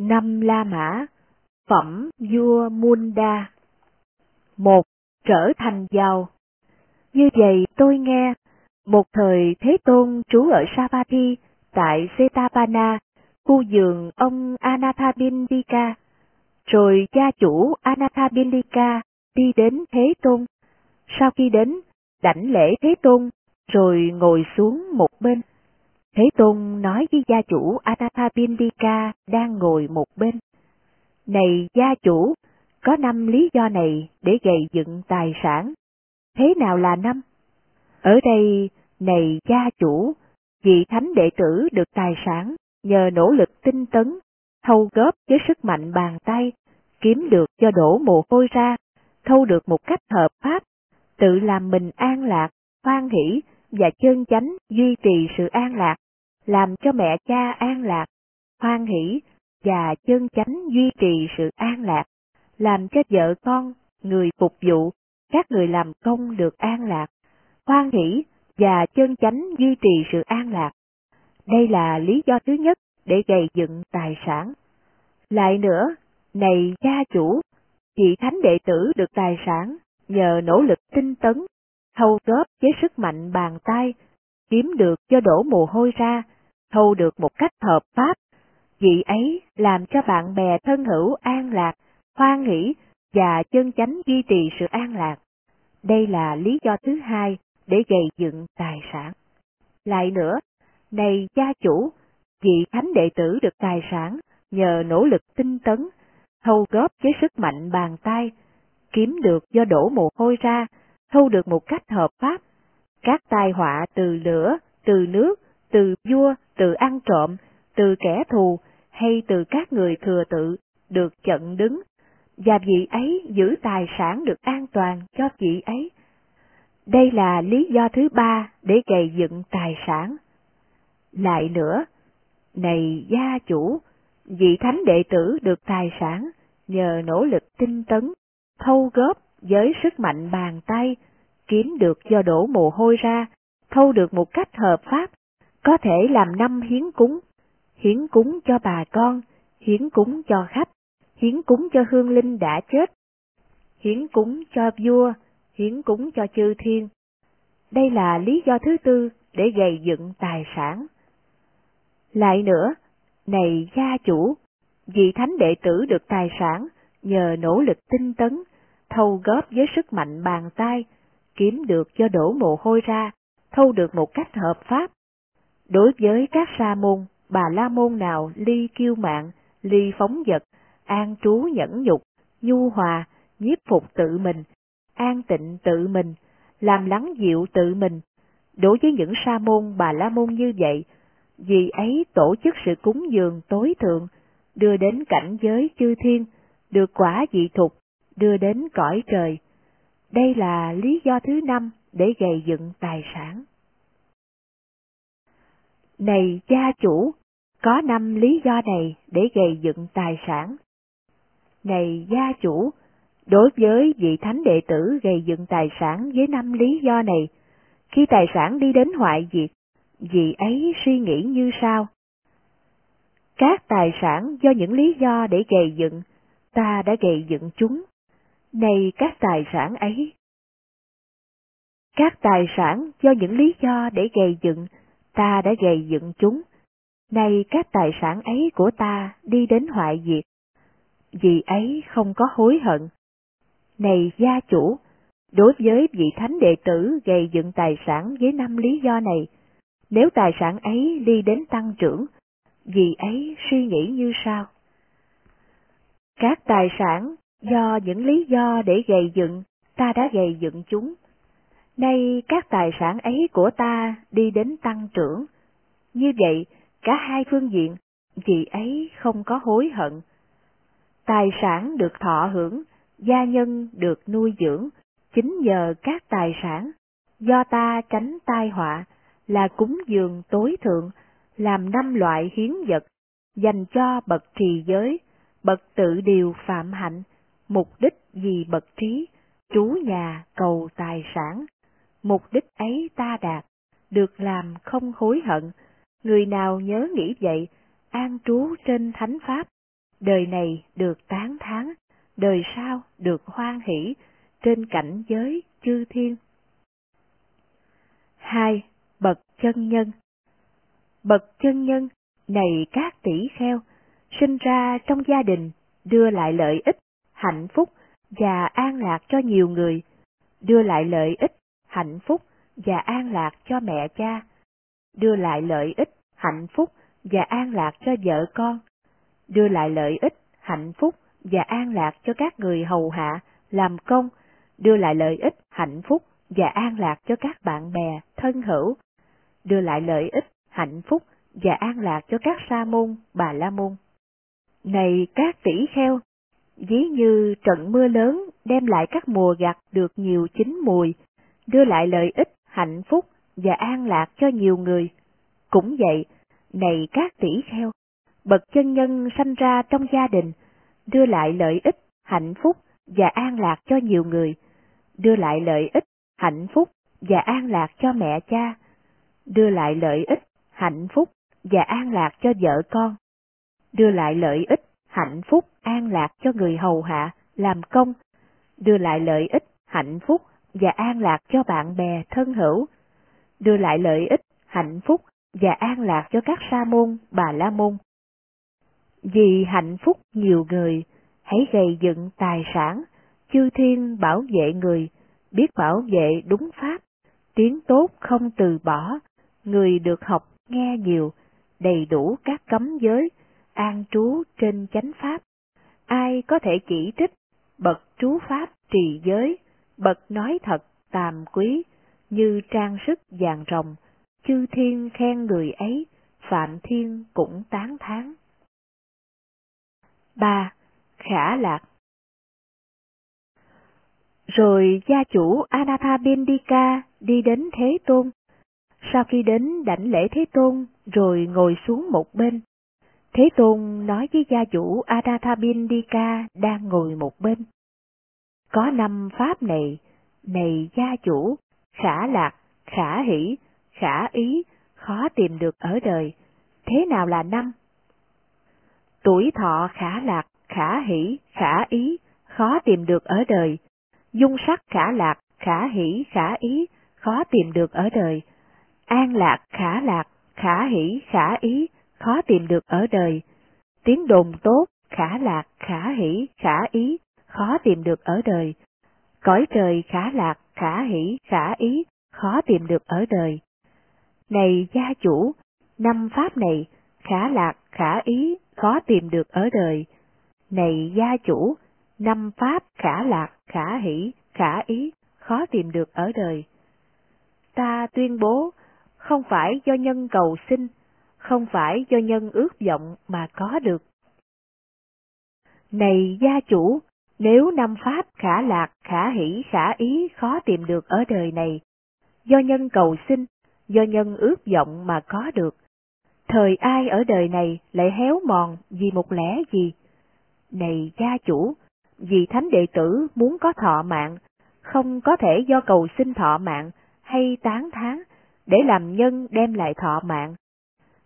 Năm La Mã Phẩm vua Munda Một trở thành giàu Như vậy tôi nghe, một thời Thế Tôn trú ở Savatthi tại Setapana, khu vườn ông anathabindika rồi gia chủ anathabindika đi đến Thế Tôn. Sau khi đến, đảnh lễ Thế Tôn, rồi ngồi xuống một bên. Thế Tôn nói với gia chủ Anathapindika đang ngồi một bên. Này gia chủ, có năm lý do này để gầy dựng tài sản. Thế nào là năm? Ở đây, này gia chủ, vị thánh đệ tử được tài sản nhờ nỗ lực tinh tấn, thâu góp với sức mạnh bàn tay, kiếm được cho đổ mồ hôi ra, thâu được một cách hợp pháp, tự làm mình an lạc, hoan hỷ và chân chánh duy trì sự an lạc, làm cho mẹ cha an lạc, hoan hỷ và chân chánh duy trì sự an lạc, làm cho vợ con, người phục vụ, các người làm công được an lạc, hoan hỷ và chân chánh duy trì sự an lạc. Đây là lý do thứ nhất để gây dựng tài sản. Lại nữa, này gia chủ, vị thánh đệ tử được tài sản nhờ nỗ lực tinh tấn, thâu góp với sức mạnh bàn tay, kiếm được cho đổ mồ hôi ra, thâu được một cách hợp pháp. Vị ấy làm cho bạn bè thân hữu an lạc, hoan hỷ và chân chánh duy trì sự an lạc. Đây là lý do thứ hai để gây dựng tài sản. Lại nữa, này gia chủ, vị thánh đệ tử được tài sản nhờ nỗ lực tinh tấn, thâu góp với sức mạnh bàn tay, kiếm được do đổ mồ hôi ra, thu được một cách hợp pháp. Các tai họa từ lửa, từ nước, từ vua, từ ăn trộm, từ kẻ thù hay từ các người thừa tự được chận đứng, và vị ấy giữ tài sản được an toàn cho vị ấy. Đây là lý do thứ ba để gầy dựng tài sản. Lại nữa, này gia chủ, vị thánh đệ tử được tài sản nhờ nỗ lực tinh tấn, thâu góp với sức mạnh bàn tay, kiếm được do đổ mồ hôi ra, thâu được một cách hợp pháp, có thể làm năm hiến cúng, hiến cúng cho bà con, hiến cúng cho khách, hiến cúng cho hương linh đã chết, hiến cúng cho vua, hiến cúng cho chư thiên. Đây là lý do thứ tư để gầy dựng tài sản. Lại nữa, này gia chủ, vị thánh đệ tử được tài sản nhờ nỗ lực tinh tấn, thâu góp với sức mạnh bàn tay, kiếm được cho đổ mồ hôi ra, thâu được một cách hợp pháp. Đối với các sa môn, bà la môn nào ly kiêu mạng, ly phóng vật, an trú nhẫn nhục, nhu hòa, nhiếp phục tự mình, an tịnh tự mình, làm lắng dịu tự mình. Đối với những sa môn bà la môn như vậy, vì ấy tổ chức sự cúng dường tối thượng, đưa đến cảnh giới chư thiên, được quả dị thục, đưa đến cõi trời. Đây là lý do thứ năm để gầy dựng tài sản. Này gia chủ, có năm lý do này để gầy dựng tài sản. Này gia chủ, đối với vị thánh đệ tử gầy dựng tài sản với năm lý do này, khi tài sản đi đến hoại diệt, vị ấy suy nghĩ như sau. Các tài sản do những lý do để gầy dựng, ta đã gầy dựng chúng. Này các tài sản ấy! Các tài sản do những lý do để gầy dựng, ta đã gầy dựng chúng. Nay các tài sản ấy của ta đi đến hoại diệt. Vì ấy không có hối hận. Này gia chủ, đối với vị thánh đệ tử gầy dựng tài sản với năm lý do này, nếu tài sản ấy đi đến tăng trưởng, vì ấy suy nghĩ như sau. Các tài sản do những lý do để gầy dựng, ta đã gầy dựng chúng. Nay các tài sản ấy của ta đi đến tăng trưởng. Như vậy, cả hai phương diện, chị ấy không có hối hận. Tài sản được thọ hưởng, gia nhân được nuôi dưỡng, chính nhờ các tài sản, do ta tránh tai họa, là cúng dường tối thượng, làm năm loại hiến vật, dành cho bậc trì giới, bậc tự điều phạm hạnh, mục đích vì bậc trí, trú nhà cầu tài sản. Mục đích ấy ta đạt, được làm không hối hận, người nào nhớ nghĩ vậy, an trú trên thánh pháp, đời này được tán thán, đời sau được hoan hỷ trên cảnh giới chư thiên. hai Bậc chân nhân. Bậc chân nhân này các tỷ kheo, sinh ra trong gia đình, đưa lại lợi ích, hạnh phúc và an lạc cho nhiều người, đưa lại lợi ích, hạnh phúc và an lạc cho mẹ cha, đưa lại lợi ích, hạnh phúc và an lạc cho vợ con, đưa lại lợi ích, hạnh phúc và an lạc cho các người hầu hạ, làm công, đưa lại lợi ích, hạnh phúc và an lạc cho các bạn bè, thân hữu, đưa lại lợi ích, hạnh phúc và an lạc cho các sa môn, bà la môn. Này các tỷ kheo, ví như trận mưa lớn đem lại các mùa gặt được nhiều chín mùi, đưa lại lợi ích, hạnh phúc và an lạc cho nhiều người. Cũng vậy, này các tỷ kheo, bậc chân nhân sanh ra trong gia đình, đưa lại lợi ích, hạnh phúc và an lạc cho nhiều người, đưa lại lợi ích, hạnh phúc và an lạc cho mẹ cha, đưa lại lợi ích, hạnh phúc và an lạc cho vợ con, đưa lại lợi ích, hạnh phúc, an lạc cho người hầu hạ, làm công, đưa lại lợi ích, hạnh phúc và an lạc cho bạn bè, thân hữu, đưa lại lợi ích, hạnh phúc và an lạc cho các sa môn, bà la môn. Vì hạnh phúc nhiều người, hãy gầy dựng tài sản, chư thiên bảo vệ người, biết bảo vệ đúng pháp, tiếng tốt không từ bỏ, người được học nghe nhiều, đầy đủ các cấm giới, an trú trên chánh pháp. Ai có thể chỉ trích, bậc trú pháp trì giới, bậc nói thật tàm quý, như trang sức vàng rồng, chư thiên khen người ấy, phạm thiên cũng tán thán. 3. Khả lạc Rồi gia chủ Anathabindika đi đến Thế Tôn. Sau khi đến đảnh lễ Thế Tôn, rồi ngồi xuống một bên. Thế Tôn nói với gia chủ Anathabindika đang ngồi một bên. Có năm pháp này, này gia chủ, khả lạc, khả hỷ, khả ý, khó tìm được ở đời. Thế nào là năm? Tuổi thọ khả lạc, khả hỷ, khả ý, khó tìm được ở đời. Dung sắc khả lạc, khả hỷ, khả ý, khó tìm được ở đời. An lạc, khả lạc, khả hỷ, khả ý, khó tìm được ở đời. Tiếng đồn tốt, khả lạc, khả hỷ, khả ý, khó tìm được ở đời. Cõi trời khả lạc, khả hỷ, khả ý, khó tìm được ở đời. Này gia chủ, năm pháp này, khả lạc, khả ý, khó tìm được ở đời. Này gia chủ, năm pháp khả lạc, khả hỷ, khả ý, khó tìm được ở đời. Ta tuyên bố, không phải do nhân cầu sinh, không phải do nhân ước vọng mà có được. Này gia chủ, nếu năm pháp khả lạc, khả hỷ, khả ý khó tìm được ở đời này, do nhân cầu sinh, do nhân ước vọng mà có được, thời ai ở đời này lại héo mòn vì một lẽ gì? Này gia chủ, vì thánh đệ tử muốn có thọ mạng, không có thể do cầu sinh thọ mạng hay tán thán để làm nhân đem lại thọ mạng.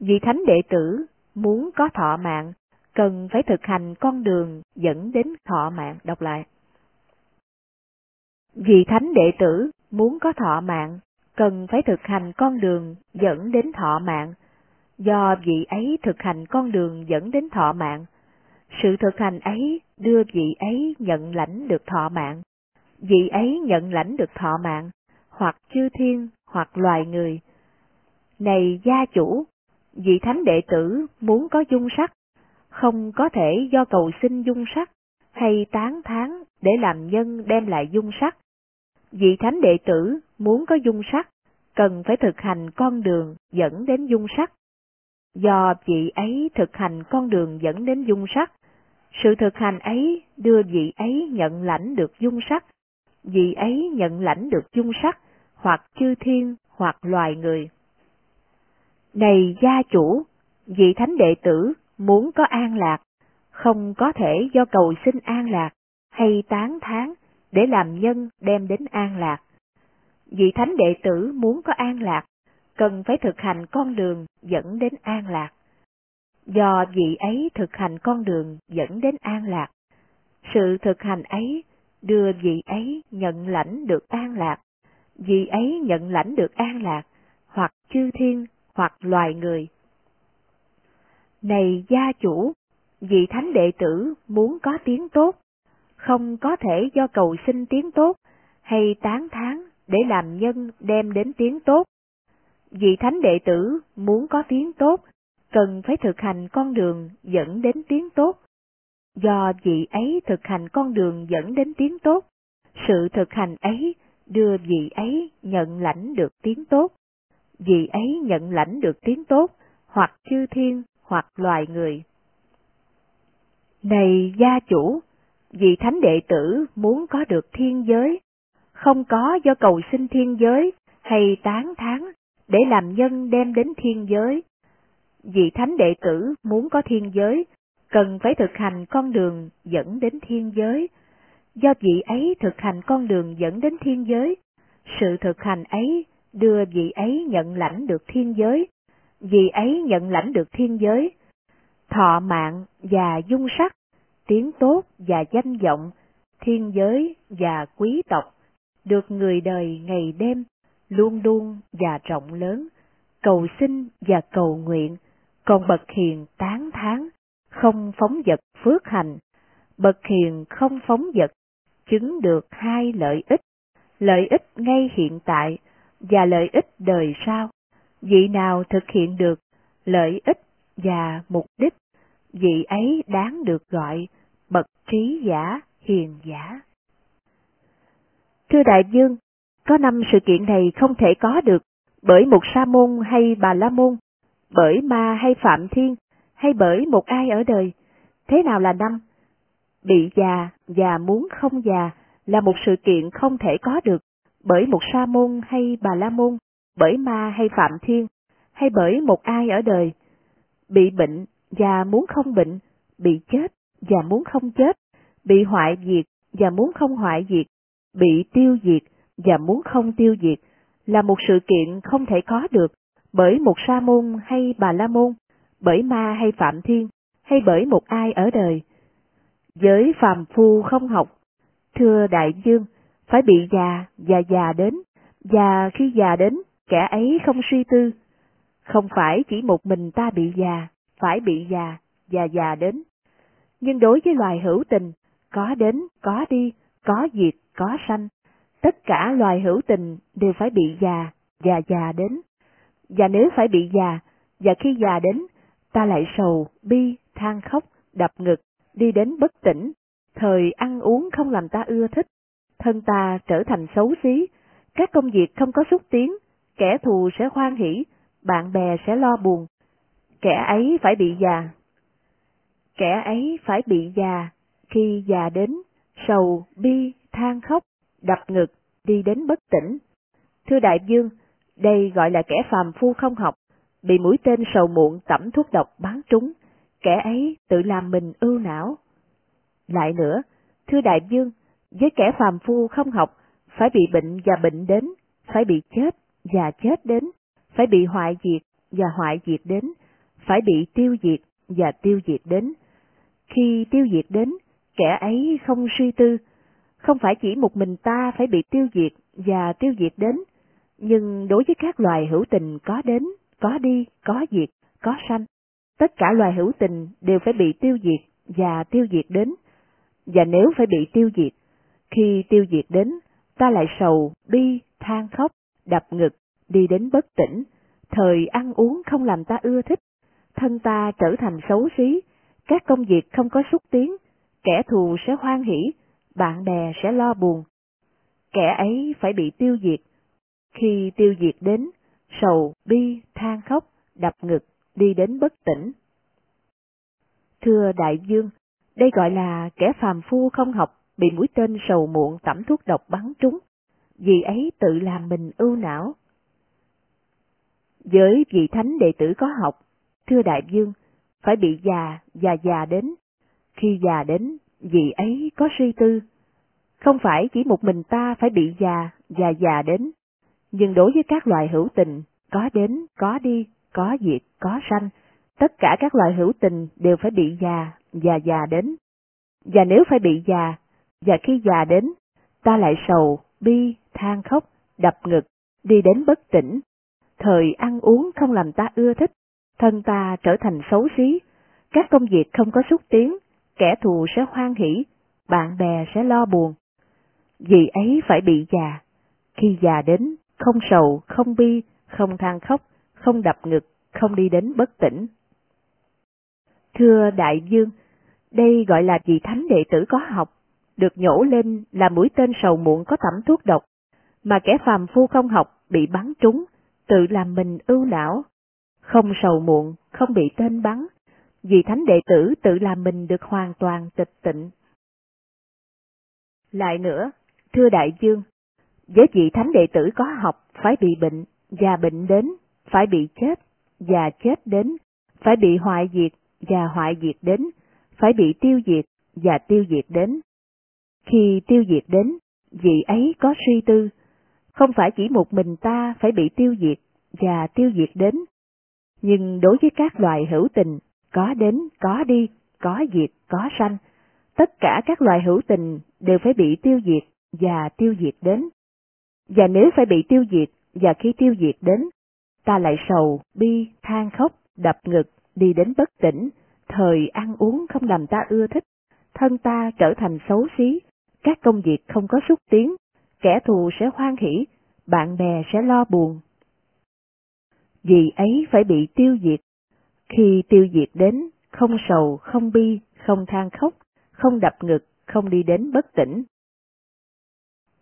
Vì thánh đệ tử muốn có thọ mạng, cần phải thực hành con đường dẫn đến thọ mạng. Đọc lại. Vì thánh đệ tử muốn có thọ mạng, cần phải thực hành con đường dẫn đến thọ mạng. Do vị ấy thực hành con đường dẫn đến thọ mạng, sự thực hành ấy đưa vị ấy nhận lãnh được thọ mạng. Vị ấy nhận lãnh được thọ mạng, hoặc chư thiên, hoặc loài người. Này gia chủ, vị thánh đệ tử muốn có dung sắc, không có thể do cầu sinh dung sắc, hay tán thán để làm nhân đem lại dung sắc. Vị thánh đệ tử muốn có dung sắc, cần phải thực hành con đường dẫn đến dung sắc. Do vị ấy thực hành con đường dẫn đến dung sắc, sự thực hành ấy đưa vị ấy nhận lãnh được dung sắc, vị ấy nhận lãnh được dung sắc, hoặc chư thiên, hoặc loài người. Này gia chủ, vị thánh đệ tử muốn có an lạc, không có thể do cầu xin an lạc hay tán thán để làm nhân đem đến an lạc. Vị thánh đệ tử muốn có an lạc, cần phải thực hành con đường dẫn đến an lạc. do vị ấy thực hành con đường dẫn đến an lạc. Sự thực hành ấy đưa vị ấy nhận lãnh được an lạc, vị ấy nhận lãnh được an lạc, hoặc chư thiên, hoặc loài người. Này gia chủ, vị thánh đệ tử muốn có tiếng tốt, không có thể do cầu xin tiếng tốt hay tán thán để làm nhân đem đến tiếng tốt. Vị thánh đệ tử muốn có tiếng tốt, cần phải thực hành con đường dẫn đến tiếng tốt. Do vị ấy thực hành con đường dẫn đến tiếng tốt, sự thực hành ấy đưa vị ấy nhận lãnh được tiếng tốt. Vị ấy nhận lãnh được tiếng tốt, hoặc chư thiên, hoặc loài người. Này gia chủ, vị thánh đệ tử muốn có được thiên giới, không có do cầu xin thiên giới hay tán thán để làm nhân đem đến thiên giới. Vị thánh đệ tử muốn có thiên giới, cần phải thực hành con đường dẫn đến thiên giới. Do vị ấy thực hành con đường dẫn đến thiên giới, sự thực hành ấy đưa vị ấy nhận lãnh được thiên giới vì ấy nhận lãnh được thiên giới, thọ mạng và dung sắc, tiếng tốt và danh vọng, thiên giới và quý tộc, được người đời ngày đêm, luôn luôn và rộng lớn, cầu xin và cầu nguyện, còn bậc hiền tán thán, không phóng vật phước hành, bậc hiền không phóng vật, chứng được hai lợi ích, lợi ích ngay hiện tại và lợi ích đời sau. Vị nào thực hiện được lợi ích và mục đích, vị ấy đáng được gọi bậc trí giả, hiền giả. Thưa đại dương, có năm sự kiện này không thể có được bởi một sa môn hay bà la môn, bởi ma hay phạm thiên, hay bởi một ai ở đời. Thế nào là năm? Bị già và muốn không già là một sự kiện không thể có được bởi một sa môn hay bà la môn, bởi ma hay phạm thiên, hay bởi một ai ở đời. Bị bệnh và muốn không bệnh, bị chết và muốn không chết, bị hoại diệt và muốn không hoại diệt, bị tiêu diệt và muốn không tiêu diệt, là một sự kiện không thể có được bởi một sa môn hay bà la môn, bởi ma hay phạm thiên, hay bởi một ai ở đời. Giới phàm phu không học, thưa đại dương, phải bị già và già đến, và khi già đến, kẻ ấy không suy tư. Không phải chỉ một mình ta bị già, phải bị già già già đến. Nhưng đối với loài hữu tình, có đến, có đi, có diệt, có sanh, tất cả loài hữu tình đều phải bị già già già đến. Và nếu phải bị già, và khi già đến, ta lại sầu, bi, than khóc, đập ngực, đi đến bất tỉnh, thời ăn uống không làm ta ưa thích, thân ta trở thành xấu xí, các công việc không có xúc tiến, kẻ thù sẽ hoan hỷ, bạn bè sẽ lo buồn. Kẻ ấy phải bị già. Kẻ ấy phải bị già, khi già đến, sầu, bi, than khóc, đập ngực, đi đến bất tỉnh. Thưa Đại Dương, đây gọi là kẻ phàm phu không học, bị mũi tên sầu muộn tẩm thuốc độc bắn trúng, kẻ ấy tự làm mình ưu não. Lại nữa, thưa Đại Dương, với kẻ phàm phu không học, phải bị bệnh và bệnh đến, phải bị chết và chết đến, phải bị hoại diệt và hoại diệt đến, phải bị tiêu diệt và tiêu diệt đến. Khi tiêu diệt đến, kẻ ấy không suy tư, không phải chỉ một mình ta phải bị tiêu diệt và tiêu diệt đến, nhưng đối với các loài hữu tình có đến, có đi, có diệt, có sanh, tất cả loài hữu tình đều phải bị tiêu diệt và tiêu diệt đến. Và nếu phải bị tiêu diệt, khi tiêu diệt đến, ta lại sầu, bi, than khóc, đập ngực, đi đến bất tỉnh, thời ăn uống không làm ta ưa thích, thân ta trở thành xấu xí, các công việc không có xúc tiến, kẻ thù sẽ hoan hỷ, bạn bè sẽ lo buồn. Kẻ ấy phải bị tiêu diệt. Khi tiêu diệt đến, sầu, bi, than khóc, đập ngực, đi đến bất tỉnh. Thưa Đại Dương, đây gọi là kẻ phàm phu không học, bị mũi tên sầu muộn tẩm thuốc độc bắn trúng, vì ấy tự làm mình ưu não. Với vị thánh đệ tử có học, thưa Đại Dương, phải bị già và già đến. Khi già đến, vị ấy có suy tư. Không phải chỉ một mình ta phải bị già và già đến, nhưng đối với các loài hữu tình, có đến, có đi, có diệt, có sanh, tất cả các loài hữu tình đều phải bị già và già đến. Và nếu phải bị già, và khi già đến, ta lại sầu, bi, than khóc, đập ngực, đi đến bất tỉnh. Thời ăn uống không làm ta ưa thích, thân ta trở thành xấu xí, các công việc không có xúc tiến, kẻ thù sẽ hoan hỷ, bạn bè sẽ lo buồn. Vì ấy phải bị già, khi già đến, không sầu, không bi, không than khóc, không đập ngực, không đi đến bất tỉnh. Thưa Đại Dương, đây gọi là vị thánh đệ tử có học, được nhổ lên là mũi tên sầu muộn có tẩm thuốc độc, mà kẻ phàm phu không học bị bắn trúng, tự làm mình ưu não. Không sầu muộn, không bị tên bắn, vì thánh đệ tử tự làm mình được hoàn toàn tịch tịnh. Lại nữa, thưa đại dương, với vị thánh đệ tử có học phải bị bệnh, và bệnh đến, phải bị chết, và chết đến, phải bị hoại diệt, và hoại diệt đến, phải bị tiêu diệt, và tiêu diệt đến. Khi tiêu diệt đến, vị ấy có suy tư, không phải chỉ một mình ta phải bị tiêu diệt và tiêu diệt đến, nhưng đối với các loài hữu tình, có đến, có đi, có diệt, có sanh, tất cả các loài hữu tình đều phải bị tiêu diệt và tiêu diệt đến. Và nếu phải bị tiêu diệt và khi tiêu diệt đến, ta lại sầu, bi, than khóc, đập ngực, đi đến bất tỉnh, thời ăn uống không làm ta ưa thích, thân ta trở thành xấu xí, các công việc không có xúc tiến, kẻ thù sẽ hoan hỷ, bạn bè sẽ lo buồn. Vì ấy phải bị tiêu diệt. Khi tiêu diệt đến, không sầu, không bi, không than khóc, không đập ngực, không đi đến bất tỉnh.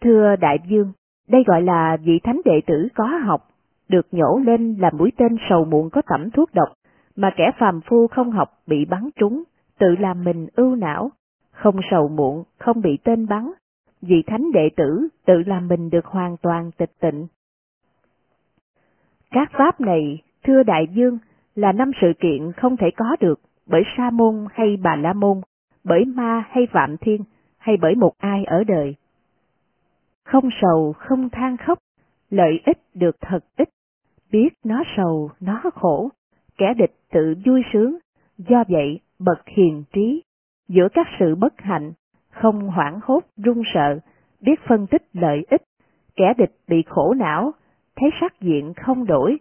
Thưa Đại Dương, đây gọi là vị thánh đệ tử có học, được nhổ lên làm mũi tên sầu muộn có tẩm thuốc độc, mà kẻ phàm phu không học bị bắn trúng, tự làm mình ưu não, không sầu muộn, không bị tên bắn, vị thánh đệ tử tự làm mình được hoàn toàn tịch tịnh. Các pháp này, thưa đại dương, là năm sự kiện không thể có được bởi sa môn hay bà la môn, bởi ma hay phạm thiên, hay bởi một ai ở đời. Không sầu, không than khóc, lợi ích được thật ít, biết nó sầu, nó khổ, kẻ địch tự vui sướng, do vậy bậc hiền trí, giữa các sự bất hạnh, không hoảng hốt run sợ, biết phân tích lợi ích, kẻ địch bị khổ não, thấy sắc diện không đổi.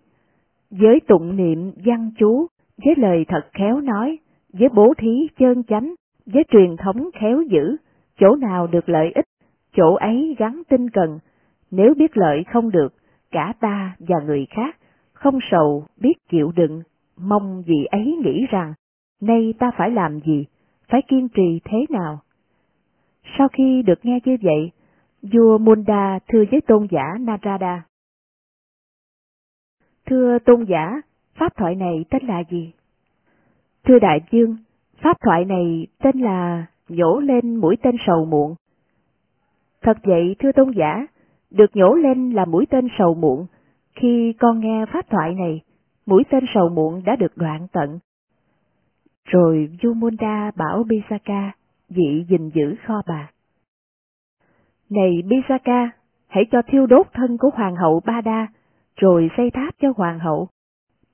Với tụng niệm văn chú, với lời thật khéo nói, với bố thí chơn chánh, với truyền thống khéo giữ, chỗ nào được lợi ích, chỗ ấy gắn tinh cần, nếu biết lợi không được, cả ta và người khác, không sầu biết chịu đựng, mong gì ấy nghĩ rằng, nay ta phải làm gì, phải kiên trì thế nào. Sau khi được nghe như vậy, vua Munda thưa với tôn giả Narada. Thưa tôn giả, pháp thoại này tên là gì? Thưa đại dương, pháp thoại này tên là nhổ lên mũi tên sầu muộn. Thật vậy thưa tôn giả, được nhổ lên là mũi tên sầu muộn, khi con nghe pháp thoại này, mũi tên sầu muộn đã được đoạn tận. Rồi Yumunda bảo Bisaka, vị gìn giữ kho bạc. Này Bisaka, hãy cho thiêu đốt thân của Hoàng hậu Bada, rồi xây tháp cho Hoàng hậu.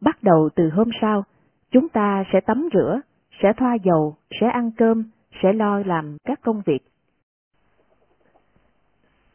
Bắt đầu từ hôm sau, chúng ta sẽ tắm rửa, sẽ thoa dầu, sẽ ăn cơm, sẽ lo làm các công việc